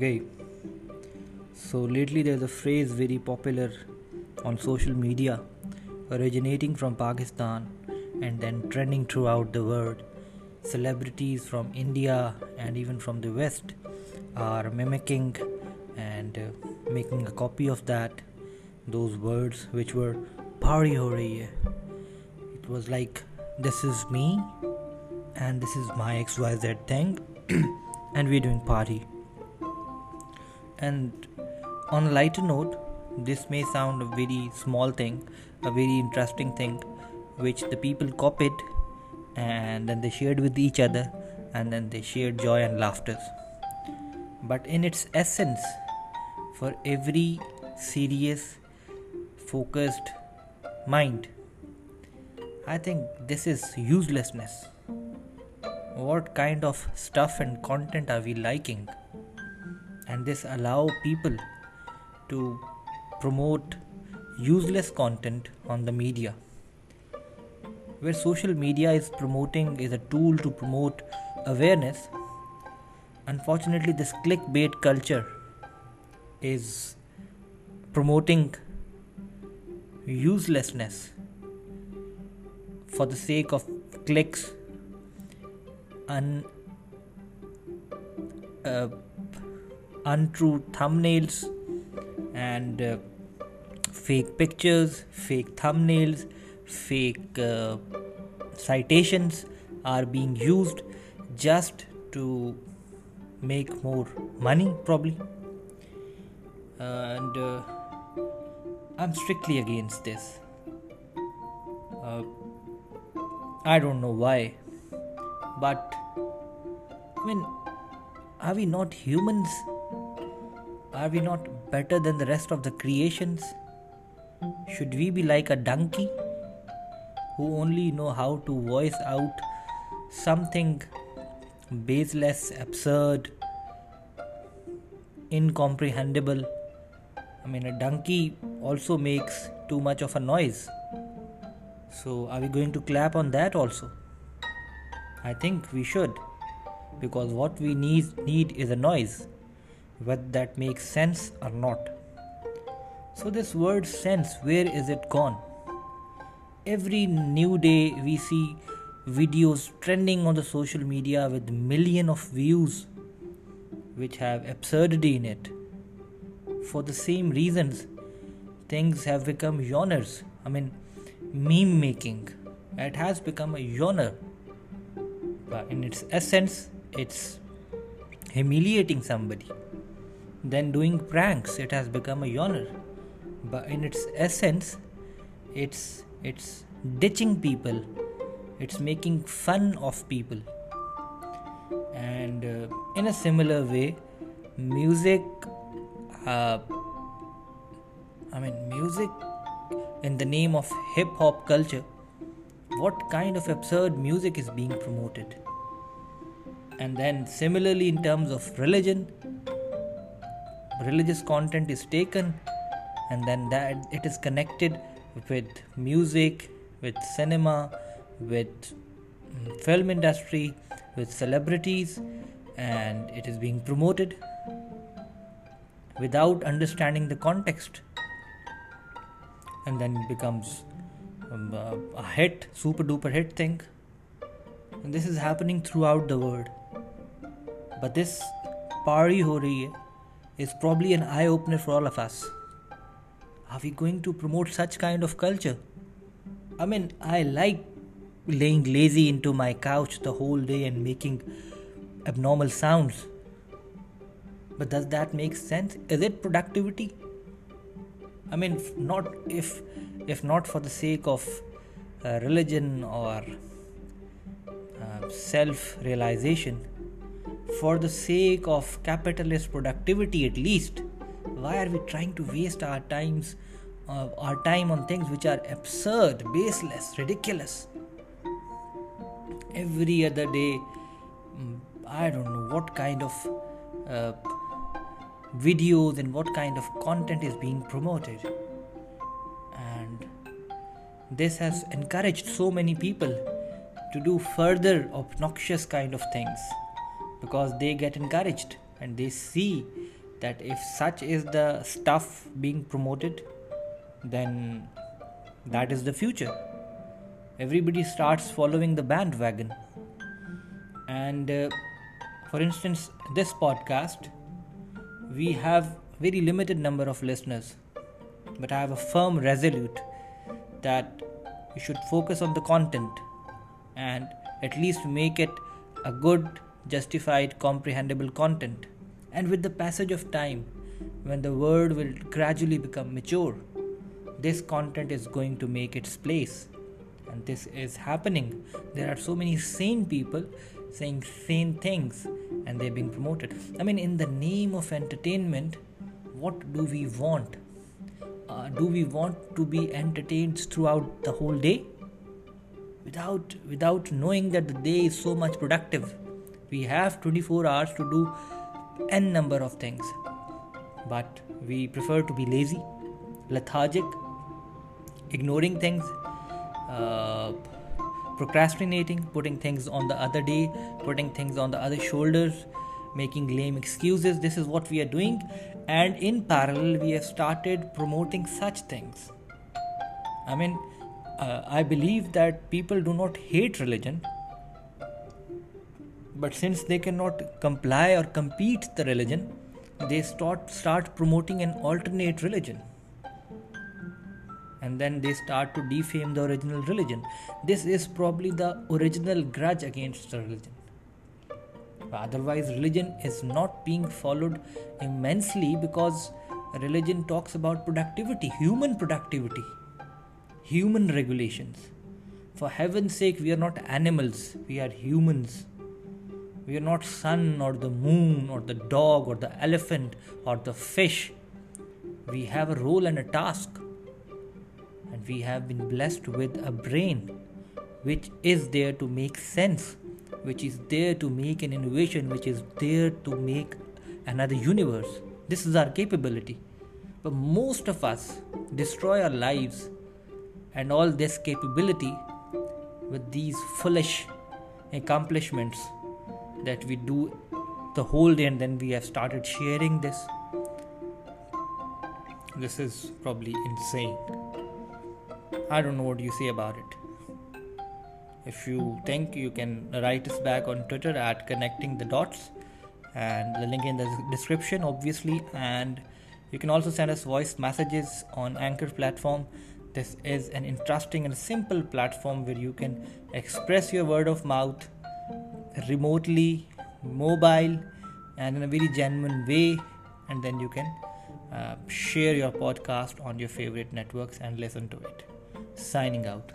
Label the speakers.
Speaker 1: Okay, so lately there's a phrase very popular on social media originating from Pakistan and then trending throughout the world. Celebrities from India and even from the West are mimicking and uh, making a copy of that those words which were party ho rahi. It was like this is me and this is my XYZ thing and we're doing party. And on a lighter note, this may sound a very small thing, a very interesting thing, which the people copied and then they shared with each other and then they shared joy and laughter. But in its essence, for every serious, focused mind, I think this is uselessness. What kind of stuff and content are we liking? And this allow people to promote useless content on the media. Where social media is promoting is a tool to promote awareness. Unfortunately this clickbait culture is promoting uselessness for the sake of clicks un, uh, untrue thumbnails and uh, fake pictures, fake thumbnails, fake uh, citations are being used just to make more money, probably. and uh, I'm strictly against this. Uh, I don't know why, but I mean, are we not humans? Are we not better than the rest of the creations? Should we be like a donkey who only know how to voice out something baseless, absurd, incomprehensible? I mean, a donkey also makes too much of a noise. So, are we going to clap on that also? I think we should because what we need need is a noise whether that makes sense or not. So, this word sense, where is it gone? Every new day we see videos trending on the social media with million of views which have absurdity in it. For the same reasons, things have become genres. I mean, meme making. It has become a genre. But in its essence, it's humiliating somebody then doing pranks it has become a genre but in its essence it's it's ditching people. It's making fun of people. And uh, in a similar way music uh, i mean music in the name of hip hop culture what kind of absurd music is being promoted? And then similarly in terms of religion religious content is taken and then that it is connected with music with cinema with mm, film industry with celebrities and it is being promoted without understanding the context. And then it becomes um, a hit super duper hit thing. And this is happening throughout the world. But this party ho rahi hai is probably an eye opener for all of us. Are we going to promote such kind of culture? I mean, I like laying lazy into my couch the whole day and making abnormal sounds. But does that make sense? Is it productivity? I mean, not if if not for the sake of uh, religion or uh, self realization for the sake of capitalist productivity at least why are we trying to waste our times uh, our time on things which are absurd baseless ridiculous? Every other day mm, i don't know what kind of uh, videos and what kind of content is being promoted. And this has encouraged so many people to do further obnoxious kind of things because they get encouraged and they see that if such is the stuff being promoted, then that is the future. Everybody starts following the bandwagon. And uh, for instance, this podcast, we have very limited number of listeners, but I have a firm resolute that you should focus on the content and at least make it a good, justified, comprehensible content. And with the passage of time, when the word will gradually become mature, this content is going to make its place. And this is happening. There are so many sane people saying sane things and they're being promoted. I mean, in the name of entertainment, what do we want? Uh, do we want to be entertained throughout the whole day? Without, without knowing that the day is so much productive. We have 24 hours to do n number of things. But we prefer to be lazy, lethargic, ignoring things, uh, procrastinating, putting things on the other day, putting things on the other shoulders, making lame excuses. This is what we are doing, and in parallel, we have started promoting such things. I mean, uh, I believe that people do not hate religion, but since they cannot comply or compete the religion, they start start promoting an alternate religion and then they start to defame the original religion. This is probably the original grudge against the religion. Otherwise, religion is not being followed immensely because religion talks about productivity, human productivity, human regulations. For heaven's sake, we are not animals, we are humans. We are not sun or the moon or the dog or the elephant or the fish. We have a role and a task and we have been blessed with a brain which is there to make sense, which is there to make an innovation, which is there to make another universe. This is our capability. But most of us destroy our lives and all this capability with these foolish accomplishments that we do the whole day and then we have started sharing this. This is probably insane. I don't know what you say about it. If you think you can write us back on Twitter at connecting the dots and the link in the description obviously and you can also send us voice messages on anchor platform this is an interesting and simple platform where you can express your word of mouth remotely mobile and in a very genuine way and then you can uh, share your podcast on your favorite networks and listen to it signing out.